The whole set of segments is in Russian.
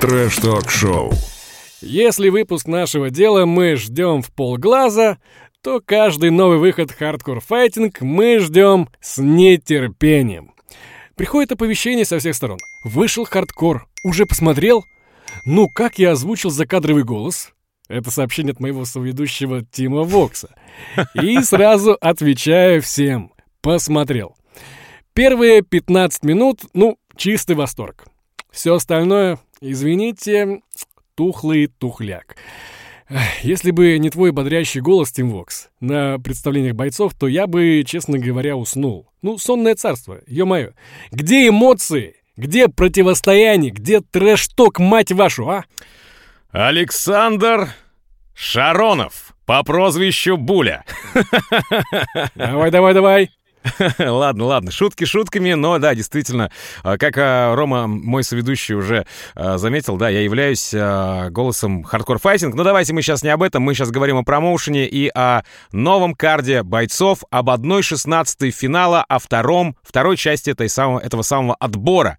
Трэш-ток-шоу. Если выпуск нашего дела мы ждем в полглаза, то каждый новый выход Fighting мы ждем с нетерпением. Приходит оповещение со всех сторон. Вышел хардкор. Уже посмотрел? Ну, как я озвучил закадровый голос? Это сообщение от моего соведущего Тима Вокса. И сразу отвечаю всем. Посмотрел. Первые 15 минут, ну, чистый восторг. Все остальное, извините, тухлый тухляк. Если бы не твой бодрящий голос, Тим Вокс, на представлениях бойцов, то я бы, честно говоря, уснул. Ну, сонное царство, ё-моё. Где эмоции? Где противостояние? Где трэш-ток, мать вашу, а? Александр Шаронов по прозвищу Буля. Давай, давай, давай. Ладно, ладно, шутки шутками, но да, действительно, а, как а, Рома, мой соведущий, уже а, заметил, да, я являюсь голосом хардкор файтинг. Но давайте мы сейчас не об этом, мы сейчас говорим о промоушене и о новом карде бойцов, об одной шестнадцатой финала, о втором, второй части этой самого, этого самого отбора.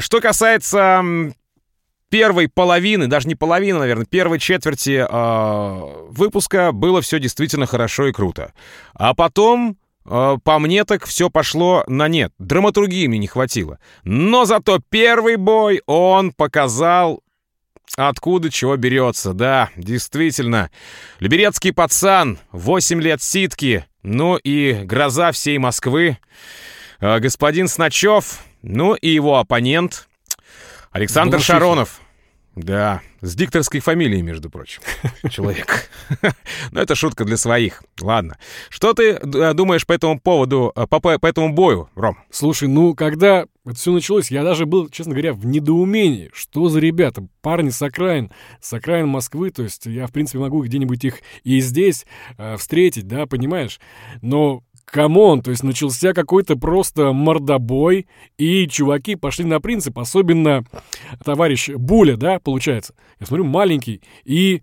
Что касается первой половины, даже не половины, наверное, первой четверти э, выпуска было все действительно хорошо и круто. А потом по мне так все пошло на нет. Драматургии мне не хватило. Но зато первый бой он показал, откуда чего берется. Да, действительно. Люберецкий пацан, 8 лет ситки, ну и гроза всей Москвы. А, господин Сначев, ну и его оппонент Александр Балашихин. Шаронов. Да, с дикторской фамилией, между прочим, человек. Но это шутка для своих. Ладно. Что ты э, думаешь по этому поводу, э, по, по этому бою, Ром? Слушай, ну, когда это все началось, я даже был, честно говоря, в недоумении. Что за ребята? Парни с окраин, с окраин Москвы, то есть я, в принципе, могу где-нибудь их и здесь э, встретить, да, понимаешь? Но come on, то есть начался какой-то просто мордобой, и чуваки пошли на принцип, особенно товарищ Буля, да, получается. Я смотрю, маленький, и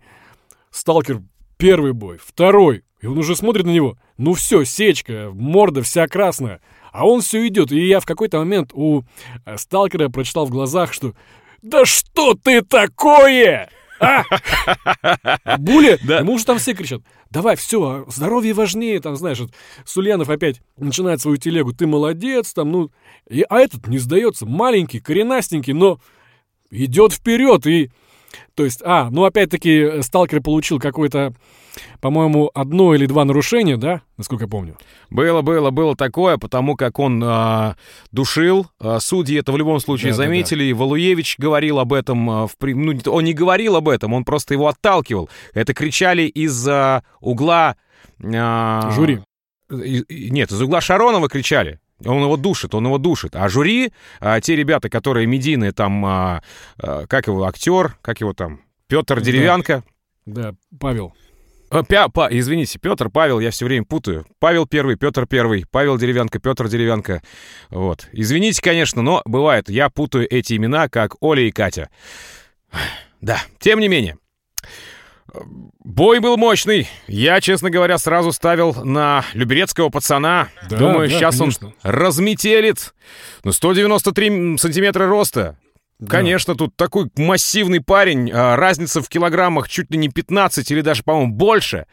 сталкер первый бой, второй, и он уже смотрит на него. Ну все, сечка, морда вся красная. А он все идет, и я в какой-то момент у э, сталкера прочитал в глазах, что «Да что ты такое?» А! Буля, да. ему уже там все кричат. Давай, все, здоровье важнее, там, знаешь, вот, Сульянов опять начинает свою телегу, ты молодец, там, ну, и, а этот не сдается, маленький, коренастенький, но идет вперед, и то есть, а, ну опять-таки э, сталкер получил какое-то, по-моему, одно или два нарушения, да, насколько я помню? Было, было, было такое, потому как он а, душил. А, судьи это в любом случае да, заметили. Да, да. И Валуевич говорил об этом. А, в, ну, он не говорил об этом, он просто его отталкивал. Это кричали из-за угла... А, Жюри. Нет, из угла Шаронова кричали. Он его душит, он его душит. А жюри, а, те ребята, которые медийные, там, а, а, как его, актер, как его там, Петр Деревянко. Да, да Павел. А, пя, па, извините, Петр, Павел, я все время путаю. Павел первый, Петр первый, Павел Деревянко, Петр Деревянко. Вот. Извините, конечно, но бывает, я путаю эти имена, как Оля и Катя. Да, тем не менее. Бой был мощный. Я, честно говоря, сразу ставил на люберецкого пацана. Да, Думаю, да, сейчас конечно. он разметелит. Ну, 193 сантиметра роста. Да. Конечно, тут такой массивный парень. А, разница в килограммах чуть ли не 15 или даже, по-моему, больше.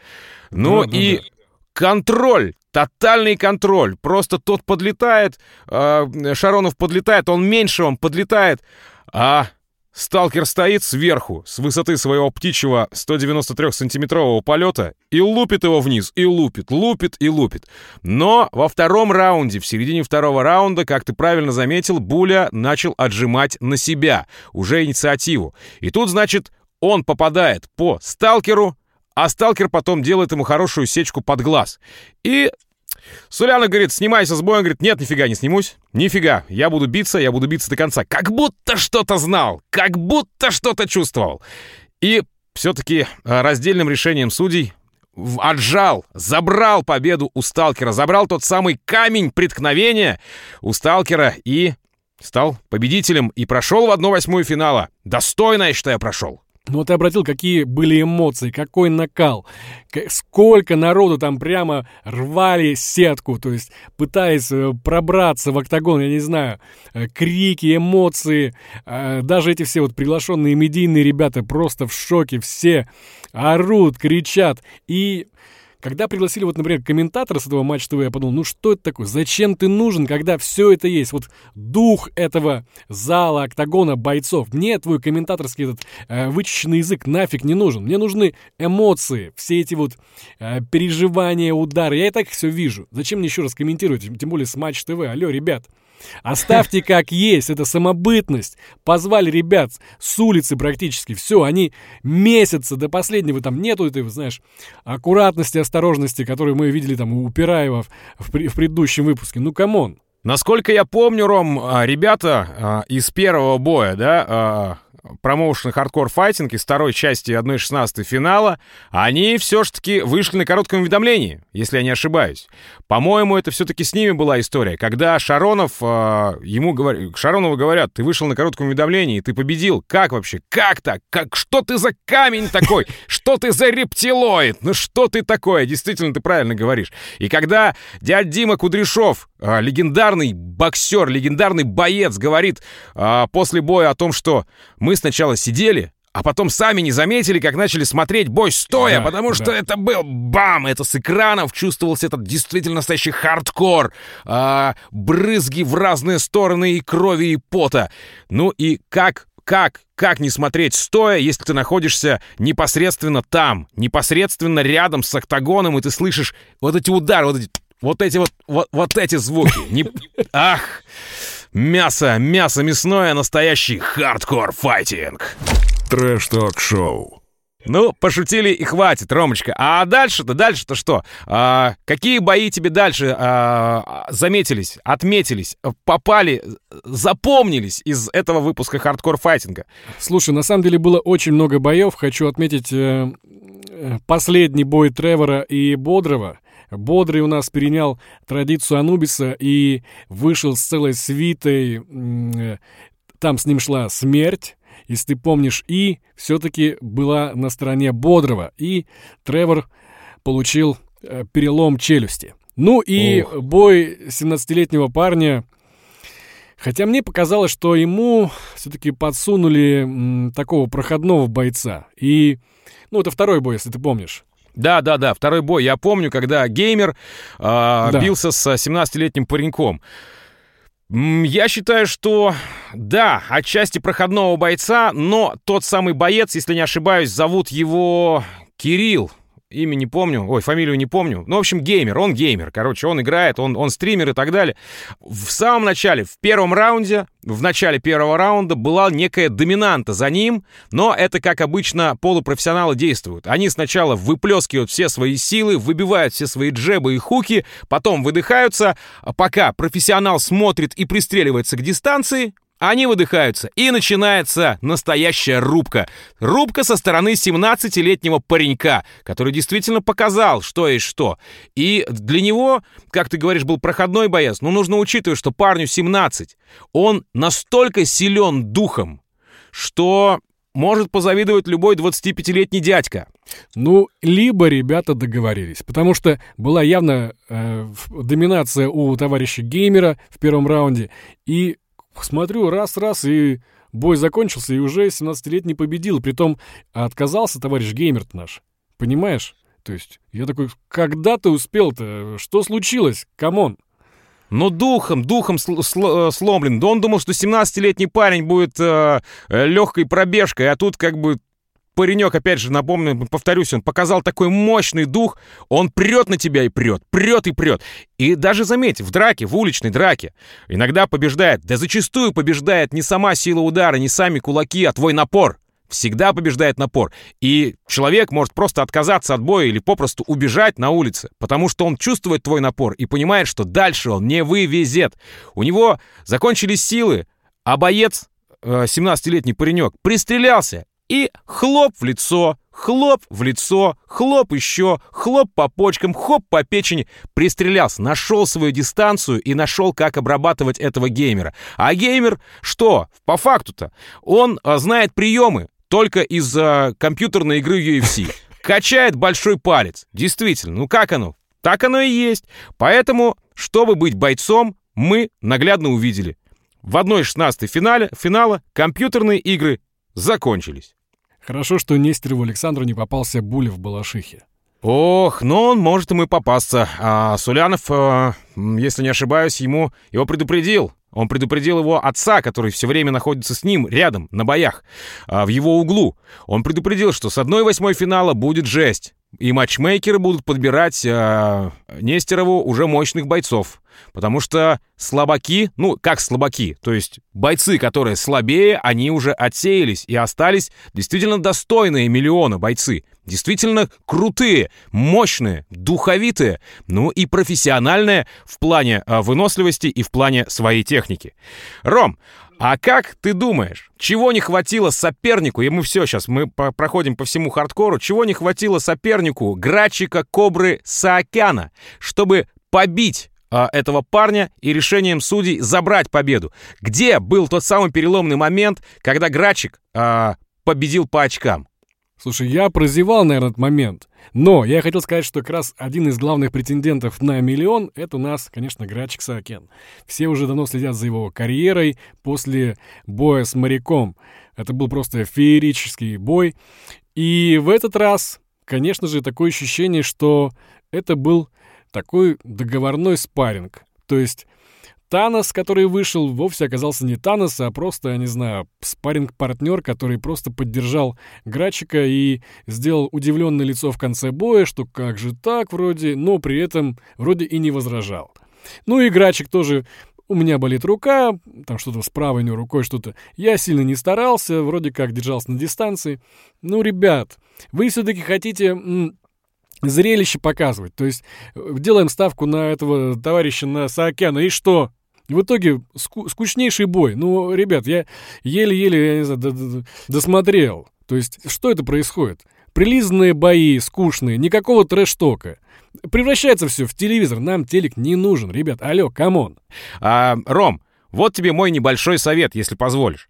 Ну да, и да, да. контроль. Тотальный контроль. Просто тот подлетает, э, Шаронов подлетает, он меньше, он подлетает. А Сталкер стоит сверху, с высоты своего птичьего 193-сантиметрового полета, и лупит его вниз, и лупит, лупит и лупит. Но во втором раунде, в середине второго раунда, как ты правильно заметил, Буля начал отжимать на себя уже инициативу. И тут, значит, он попадает по сталкеру, а сталкер потом делает ему хорошую сечку под глаз. И Суляна говорит, снимайся с боем. Говорит, нет, нифига не снимусь. Нифига, я буду биться, я буду биться до конца. Как будто что-то знал, как будто что-то чувствовал. И все-таки э, раздельным решением судей отжал, забрал победу у сталкера, забрал тот самый камень преткновения у сталкера и стал победителем и прошел в 1-8 финала. Достойно, я считаю, прошел. Ну, ты обратил, какие были эмоции, какой накал, сколько народу там прямо рвали сетку, то есть пытаясь э, пробраться в октагон, я не знаю, э, крики, эмоции, э, даже эти все вот приглашенные медийные ребята просто в шоке, все орут, кричат, и когда пригласили, вот, например, комментатора с этого матча ТВ, я подумал, ну что это такое? Зачем ты нужен, когда все это есть? Вот дух этого зала, октагона, бойцов. Мне твой комментаторский этот э, вычищенный язык нафиг не нужен. Мне нужны эмоции, все эти вот э, переживания, удары. Я и так все вижу. Зачем мне еще раз комментировать? Тем более с Матч ТВ. Алло, ребят. Оставьте как есть, это самобытность. Позвали ребят с улицы практически. Все, они месяца до последнего там нету этой, знаешь, аккуратности, осторожности, которую мы видели там у Пираева в, в, в предыдущем выпуске. Ну, come on. Насколько я помню, Ром, а, ребята а, из первого боя, да, а, промоушен Hardcore Fighting из второй части 1.16 финала, они все-таки вышли на коротком уведомлении, если я не ошибаюсь. По-моему, это все-таки с ними была история, когда Шаронов, э, ему говор... Шаронову говорят, ты вышел на коротком уведомлении, ты победил. Как вообще? Как так? Как? Что ты за камень такой? Что ты за рептилоид? Ну что ты такое? Действительно, ты правильно говоришь. И когда дядь Дима Кудряшов, э, легендарный боксер, легендарный боец, говорит э, после боя о том, что мы сначала сидели, а потом сами не заметили, как начали смотреть бой стоя, да, потому что да. это был бам! Это с экранов чувствовался этот действительно настоящий хардкор. А, брызги в разные стороны и крови, и пота. Ну и как как, как не смотреть стоя, если ты находишься непосредственно там, непосредственно рядом с октагоном, и ты слышишь вот эти удары, вот эти вот эти вот, вот, вот эти звуки. Не... Ах! Мясо, мясо мясное, настоящий хардкор-файтинг. Трэш-ток-шоу. Ну, пошутили и хватит, Ромочка. А дальше-то, дальше-то что? А, какие бои тебе дальше а, заметились, отметились, попали, запомнились из этого выпуска хардкор-файтинга? Слушай, на самом деле было очень много боев. Хочу отметить э, э последний бой Тревора и Бодрова. Бодрый у нас перенял традицию Анубиса и вышел с целой свитой. Там с ним шла смерть, если ты помнишь, и все-таки была на стороне Бодрого. И Тревор получил э, перелом челюсти. Ну и Ох. бой 17-летнего парня. Хотя мне показалось, что ему все-таки подсунули такого проходного бойца. И, ну, это второй бой, если ты помнишь. Да, да, да, второй бой. Я помню, когда геймер э, да. бился с 17-летним пареньком. Я считаю, что да, отчасти проходного бойца, но тот самый боец, если не ошибаюсь, зовут его Кирилл имя не помню, ой, фамилию не помню. Ну, в общем, геймер, он геймер, короче, он играет, он, он стример и так далее. В самом начале, в первом раунде, в начале первого раунда была некая доминанта за ним, но это, как обычно, полупрофессионалы действуют. Они сначала выплескивают все свои силы, выбивают все свои джебы и хуки, потом выдыхаются, пока профессионал смотрит и пристреливается к дистанции, они выдыхаются, и начинается настоящая рубка. Рубка со стороны 17-летнего паренька, который действительно показал, что и что. И для него, как ты говоришь, был проходной боец, но нужно учитывать, что парню 17. Он настолько силен духом, что может позавидовать любой 25-летний дядька. Ну, либо ребята договорились, потому что была явно э, доминация у товарища Геймера в первом раунде, и Смотрю, раз-раз, и бой закончился, и уже 17-летний победил. Притом отказался товарищ геймер наш. Понимаешь? То есть я такой, когда ты успел-то? Что случилось? Come on. Но духом, духом сл- сл- э, сломлен. Да он думал, что 17-летний парень будет э, легкой пробежкой, а тут как бы паренек, опять же, напомню, повторюсь, он показал такой мощный дух, он прет на тебя и прет, прет и прет. И даже заметь, в драке, в уличной драке, иногда побеждает, да зачастую побеждает не сама сила удара, не сами кулаки, а твой напор. Всегда побеждает напор. И человек может просто отказаться от боя или попросту убежать на улице, потому что он чувствует твой напор и понимает, что дальше он не вывезет. У него закончились силы, а боец, 17-летний э, паренек, пристрелялся и хлоп в лицо, хлоп в лицо, хлоп еще, хлоп по почкам, хоп по печени. Пристрелялся, нашел свою дистанцию и нашел, как обрабатывать этого геймера. А геймер что? По факту-то. Он а, знает приемы. только из-за компьютерной игры UFC. Качает большой палец. Действительно, ну как оно? Так оно и есть. Поэтому, чтобы быть бойцом, мы наглядно увидели. В 1-16 финале, финала компьютерные игры закончились. Хорошо, что Нестерову Александру не попался Буля в Балашихе. Ох, но он может ему и попасться. А Сулянов, э, если не ошибаюсь, ему его предупредил. Он предупредил его отца, который все время находится с ним рядом, на боях, э, в его углу. Он предупредил, что с 1-8 финала будет жесть. И матчмейкеры будут подбирать э, Нестерову уже мощных бойцов. Потому что слабаки, ну, как слабаки, то есть бойцы, которые слабее, они уже отсеялись и остались действительно достойные миллиона бойцы. Действительно крутые, мощные, духовитые, ну и профессиональные в плане э, выносливости и в плане своей техники. Ром, а как ты думаешь, чего не хватило сопернику, и мы все сейчас, мы по проходим по всему хардкору, чего не хватило сопернику Грачика Кобры Саакяна, чтобы побить а, этого парня и решением судей забрать победу? Где был тот самый переломный момент, когда Грачик а, победил по очкам? Слушай, я прозевал, наверное, этот момент. Но я хотел сказать, что как раз один из главных претендентов на миллион — это у нас, конечно, Грачик Саакен. Все уже давно следят за его карьерой после боя с моряком. Это был просто феерический бой. И в этот раз, конечно же, такое ощущение, что это был такой договорной спарринг. То есть Танос, который вышел, вовсе оказался не Танос, а просто, я не знаю, спарринг-партнер, который просто поддержал Грачика и сделал удивленное лицо в конце боя, что как же так вроде, но при этом вроде и не возражал. Ну и Грачик тоже у меня болит рука, там что-то с правой него рукой, что-то. Я сильно не старался, вроде как держался на дистанции. Ну, ребят, вы все-таки хотите зрелище показывать. То есть э, делаем ставку на этого товарища на Саакяна, и что? В итоге ску- скучнейший бой. Ну, ребят, я еле-еле, я не знаю, досмотрел. То есть, что это происходит? Прилизанные бои, скучные, никакого трэш-тока. Превращается все в телевизор. Нам телек не нужен, ребят. Алло, come on. А, Ром, вот тебе мой небольшой совет, если позволишь.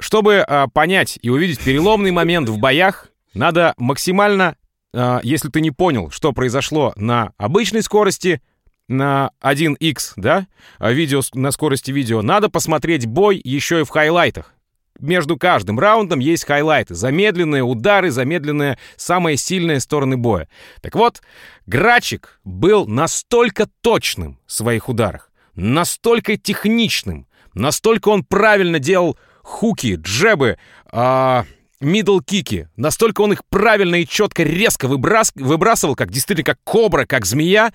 Чтобы а, понять и увидеть переломный момент в боях, надо максимально, а, если ты не понял, что произошло на обычной скорости, на 1x, да, а видео на скорости видео, надо посмотреть бой еще и в хайлайтах. Между каждым раундом есть хайлайты, замедленные удары, замедленные самые сильные стороны боя. Так вот, Грачик был настолько точным в своих ударах, настолько техничным, настолько он правильно делал хуки, джебы, а, мидл-кики, настолько он их правильно и четко, резко выбрас выбрасывал, как действительно как кобра, как змея,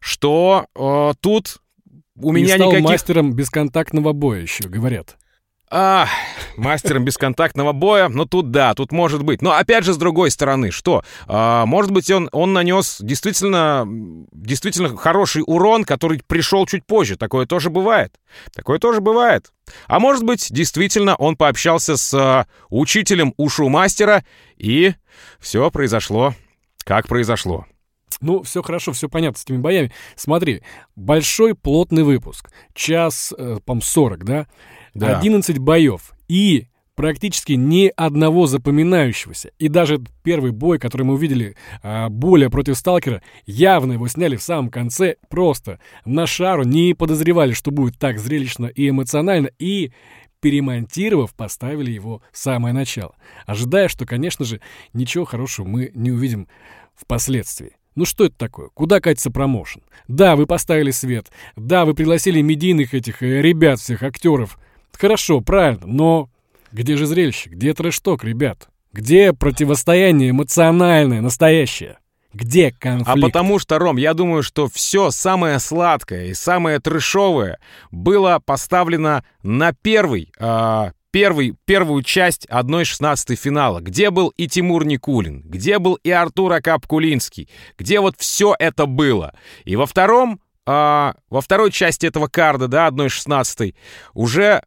что э, тут у меня стал никаких... мастером бесконтактного боя еще, говорят. А, мастером бесконтактного боя, ну тут да, тут может быть. Но опять же, с другой стороны, что? А, может быть, он, он нанес действительно, действительно хороший урон, который пришел чуть позже. Такое тоже бывает. Такое тоже бывает. А может быть, действительно, он пообщался с а, учителем ушу мастера, и все произошло, как произошло. Ну, все хорошо, все понятно с этими боями. Смотри, большой плотный выпуск. Час, э, по 40, да? Да. 11 боев. И практически ни одного запоминающегося. И даже первый бой, который мы увидели, э, Буля против Сталкера, явно его сняли в самом конце. Просто на шару не подозревали, что будет так зрелищно и эмоционально. И перемонтировав, поставили его в самое начало. Ожидая, что, конечно же, ничего хорошего мы не увидим впоследствии. Ну что это такое? Куда катится промоушен? Да, вы поставили свет. Да, вы пригласили медийных этих э, ребят, всех актеров. Хорошо, правильно, но где же зрелище? Где трэш-ток, ребят? Где противостояние эмоциональное, настоящее? Где конфликт? А потому что, Ром, я думаю, что все самое сладкое и самое трешовое было поставлено на первый, э, первый, первую часть 1-16 финала, где был и Тимур Никулин, где был и Артур Акап-Кулинский, где вот все это было. И во втором, э, во второй части этого карда, да, 1-16, уже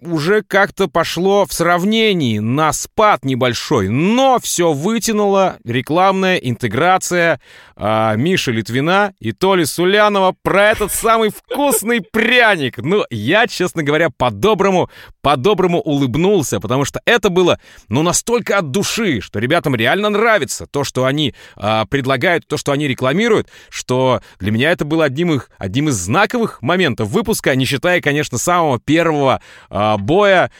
уже как-то пошло в сравнении на спад небольшой, но все вытянуло рекламная интеграция э, Миши Литвина и Толи Сулянова про этот самый вкусный пряник. Ну, я, честно говоря, по-доброму, по-доброму улыбнулся, потому что это было, ну, настолько от души, что ребятам реально нравится то, что они э, предлагают, то, что они рекламируют, что для меня это было одним, их, одним из знаковых моментов выпуска, не считая, конечно, самого первого э, боя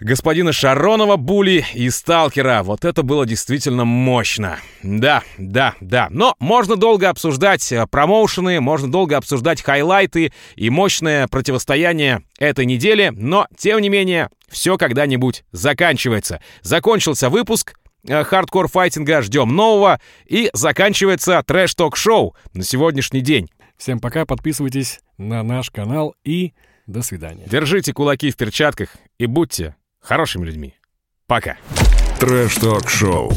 господина Шаронова, Були и Сталкера. Вот это было действительно мощно. Да, да, да. Но можно долго обсуждать э, промоушены, можно долго обсуждать хайлайты и мощное противостояние этой недели, но, тем не менее, все когда-нибудь заканчивается. Закончился выпуск, э, хардкор файтинга, ждем нового, и заканчивается трэш-ток-шоу на сегодняшний день. Всем пока, подписывайтесь на наш канал и до свидания. Держите кулаки в перчатках и будьте хорошими людьми. Пока. Трэш-ток-шоу.